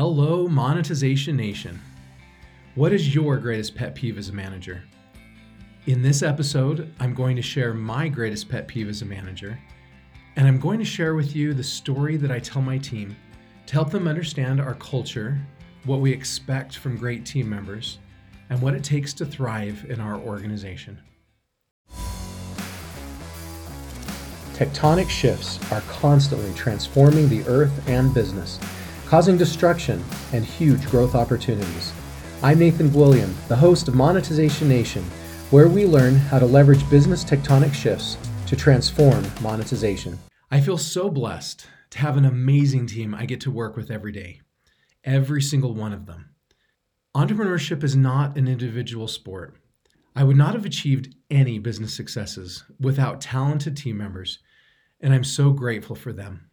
Hello, Monetization Nation. What is your greatest pet peeve as a manager? In this episode, I'm going to share my greatest pet peeve as a manager, and I'm going to share with you the story that I tell my team to help them understand our culture, what we expect from great team members, and what it takes to thrive in our organization. Tectonic shifts are constantly transforming the earth and business causing destruction and huge growth opportunities. I'm Nathan William, the host of Monetization Nation, where we learn how to leverage business tectonic shifts to transform monetization. I feel so blessed to have an amazing team I get to work with every day, every single one of them. Entrepreneurship is not an individual sport. I would not have achieved any business successes without talented team members, and I'm so grateful for them.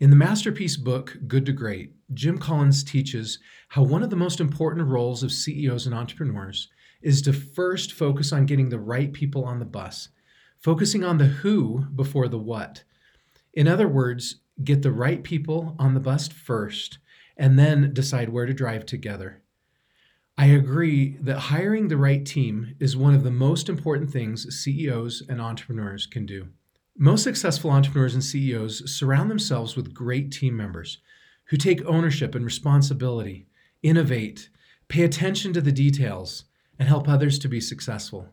In the masterpiece book, Good to Great, Jim Collins teaches how one of the most important roles of CEOs and entrepreneurs is to first focus on getting the right people on the bus, focusing on the who before the what. In other words, get the right people on the bus first, and then decide where to drive together. I agree that hiring the right team is one of the most important things CEOs and entrepreneurs can do. Most successful entrepreneurs and CEOs surround themselves with great team members who take ownership and responsibility, innovate, pay attention to the details, and help others to be successful.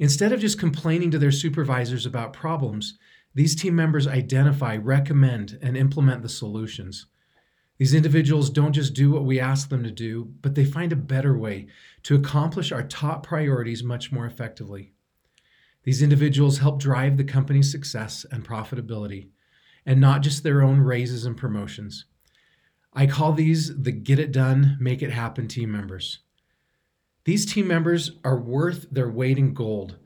Instead of just complaining to their supervisors about problems, these team members identify, recommend, and implement the solutions. These individuals don't just do what we ask them to do, but they find a better way to accomplish our top priorities much more effectively. These individuals help drive the company's success and profitability, and not just their own raises and promotions. I call these the get it done, make it happen team members. These team members are worth their weight in gold,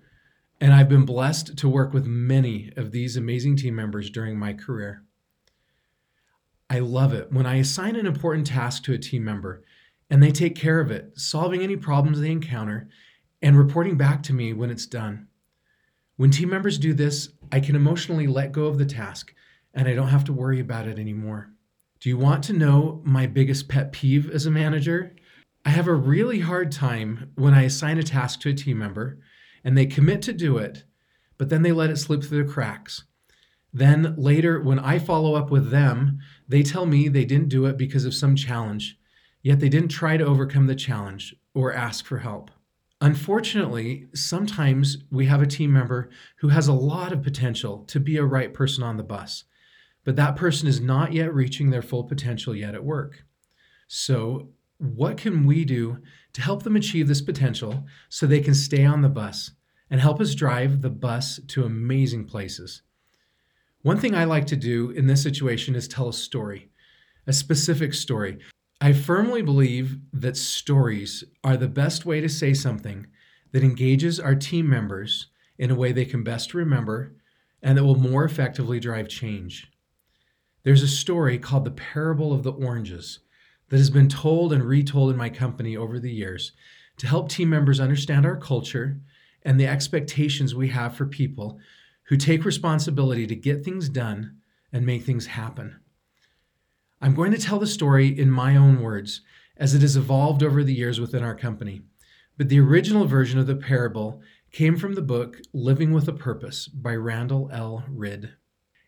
and I've been blessed to work with many of these amazing team members during my career. I love it when I assign an important task to a team member and they take care of it, solving any problems they encounter and reporting back to me when it's done. When team members do this, I can emotionally let go of the task and I don't have to worry about it anymore. Do you want to know my biggest pet peeve as a manager? I have a really hard time when I assign a task to a team member and they commit to do it, but then they let it slip through the cracks. Then later, when I follow up with them, they tell me they didn't do it because of some challenge, yet they didn't try to overcome the challenge or ask for help. Unfortunately, sometimes we have a team member who has a lot of potential to be a right person on the bus, but that person is not yet reaching their full potential yet at work. So, what can we do to help them achieve this potential so they can stay on the bus and help us drive the bus to amazing places? One thing I like to do in this situation is tell a story, a specific story, I firmly believe that stories are the best way to say something that engages our team members in a way they can best remember and that will more effectively drive change. There's a story called The Parable of the Oranges that has been told and retold in my company over the years to help team members understand our culture and the expectations we have for people who take responsibility to get things done and make things happen. I'm going to tell the story in my own words, as it has evolved over the years within our company. But the original version of the parable came from the book Living with a Purpose by Randall L. Ridd.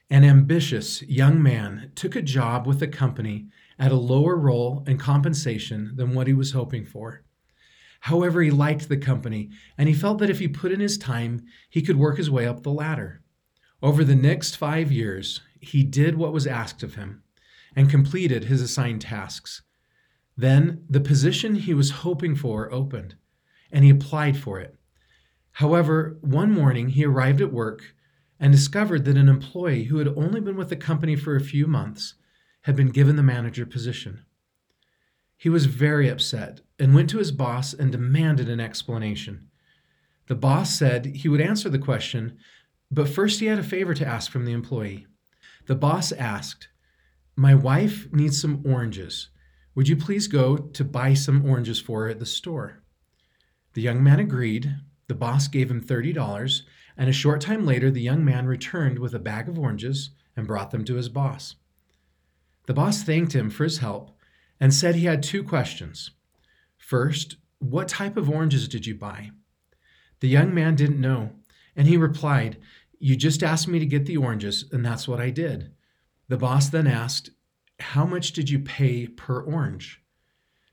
An ambitious young man took a job with a company at a lower role and compensation than what he was hoping for. However, he liked the company and he felt that if he put in his time, he could work his way up the ladder. Over the next five years, he did what was asked of him and completed his assigned tasks. Then the position he was hoping for opened, and he applied for it. However, one morning he arrived at work and discovered that an employee who had only been with the company for a few months had been given the manager position. He was very upset and went to his boss and demanded an explanation. The boss said he would answer the question, but first he had a favor to ask from the employee. The boss asked, my wife needs some oranges. Would you please go to buy some oranges for her at the store? The young man agreed. The boss gave him $30, and a short time later, the young man returned with a bag of oranges and brought them to his boss. The boss thanked him for his help and said he had two questions. First, what type of oranges did you buy? The young man didn't know, and he replied, You just asked me to get the oranges, and that's what I did. The boss then asked, How much did you pay per orange?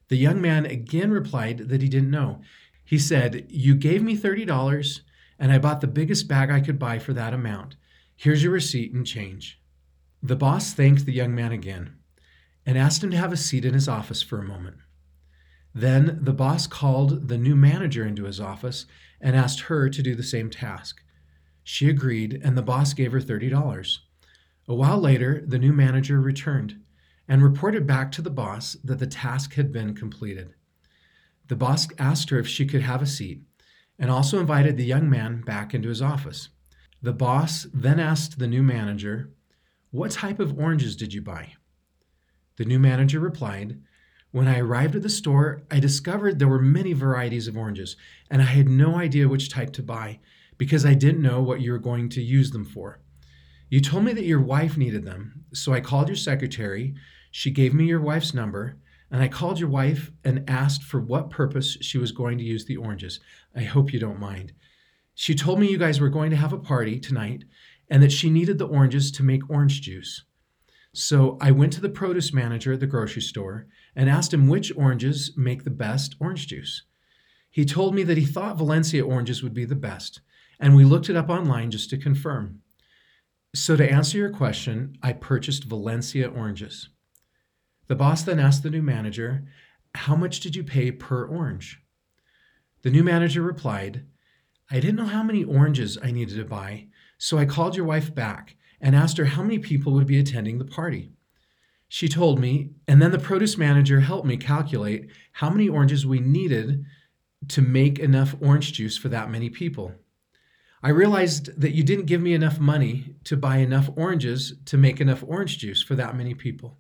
The young man again replied that he didn't know. He said, You gave me $30, and I bought the biggest bag I could buy for that amount. Here's your receipt and change. The boss thanked the young man again and asked him to have a seat in his office for a moment. Then the boss called the new manager into his office and asked her to do the same task. She agreed, and the boss gave her $30. A while later, the new manager returned and reported back to the boss that the task had been completed. The boss asked her if she could have a seat and also invited the young man back into his office. The boss then asked the new manager, What type of oranges did you buy? The new manager replied, When I arrived at the store, I discovered there were many varieties of oranges, and I had no idea which type to buy because I didn't know what you were going to use them for. You told me that your wife needed them, so I called your secretary. She gave me your wife's number, and I called your wife and asked for what purpose she was going to use the oranges. I hope you don't mind. She told me you guys were going to have a party tonight and that she needed the oranges to make orange juice. So I went to the produce manager at the grocery store and asked him which oranges make the best orange juice. He told me that he thought Valencia oranges would be the best, and we looked it up online just to confirm. So, to answer your question, I purchased Valencia oranges. The boss then asked the new manager, How much did you pay per orange? The new manager replied, I didn't know how many oranges I needed to buy, so I called your wife back and asked her how many people would be attending the party. She told me, and then the produce manager helped me calculate how many oranges we needed to make enough orange juice for that many people. I realized that you didn't give me enough money to buy enough oranges to make enough orange juice for that many people.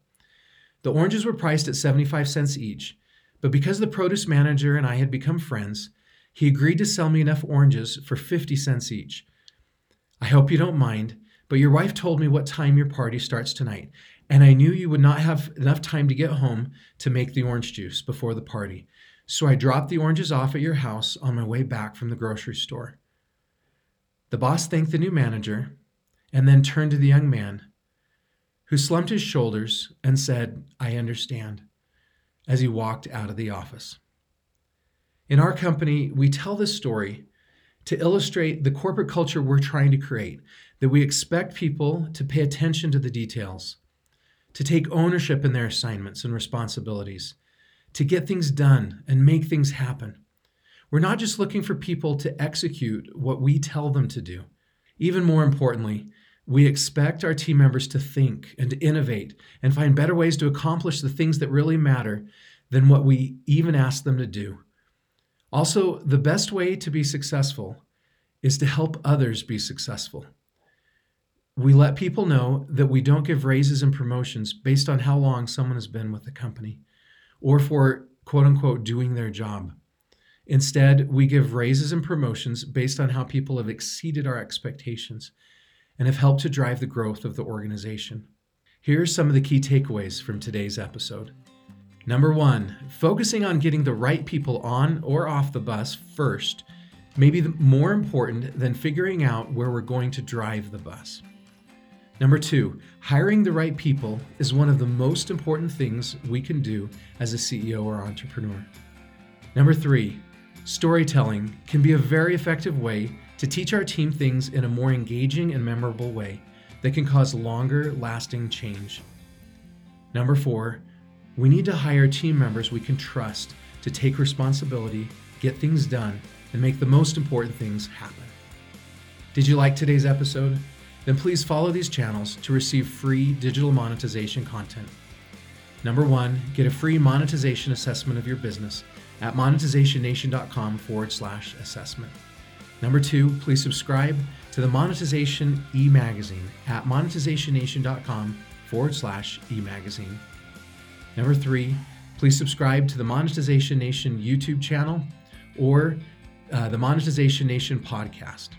The oranges were priced at 75 cents each, but because the produce manager and I had become friends, he agreed to sell me enough oranges for 50 cents each. I hope you don't mind, but your wife told me what time your party starts tonight, and I knew you would not have enough time to get home to make the orange juice before the party. So I dropped the oranges off at your house on my way back from the grocery store. The boss thanked the new manager and then turned to the young man, who slumped his shoulders and said, I understand, as he walked out of the office. In our company, we tell this story to illustrate the corporate culture we're trying to create, that we expect people to pay attention to the details, to take ownership in their assignments and responsibilities, to get things done and make things happen. We're not just looking for people to execute what we tell them to do. Even more importantly, we expect our team members to think and innovate and find better ways to accomplish the things that really matter than what we even ask them to do. Also, the best way to be successful is to help others be successful. We let people know that we don't give raises and promotions based on how long someone has been with the company or for quote unquote doing their job. Instead, we give raises and promotions based on how people have exceeded our expectations and have helped to drive the growth of the organization. Here are some of the key takeaways from today's episode. Number one, focusing on getting the right people on or off the bus first may be more important than figuring out where we're going to drive the bus. Number two, hiring the right people is one of the most important things we can do as a CEO or entrepreneur. Number three, storytelling can be a very effective way to teach our team things in a more engaging and memorable way that can cause longer lasting change. Number four, we need to hire team members we can trust to take responsibility, get things done, and make the most important things happen. Did you like today's episode? Then please follow these channels to receive free digital monetization content. Number one, get a free monetization assessment of your business at monetizationnation.com forward slash assessment. Number two, please subscribe to the Monetization e magazine at monetizationnation.com forward slash e magazine. Number three, please subscribe to the Monetization Nation YouTube channel or uh, the Monetization Nation podcast.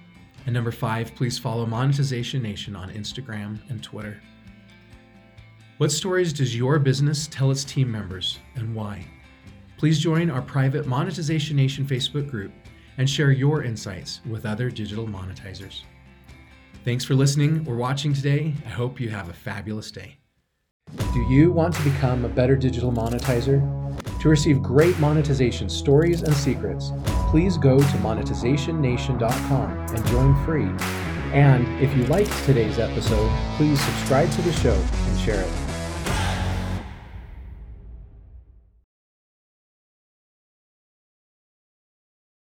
And number five, please follow Monetization Nation on Instagram and Twitter. What stories does your business tell its team members and why? Please join our private Monetization Nation Facebook group and share your insights with other digital monetizers. Thanks for listening or watching today. I hope you have a fabulous day. Do you want to become a better digital monetizer? To receive great monetization stories and secrets, please go to monetizationnation.com and join free. And if you liked today's episode, please subscribe to the show and share it.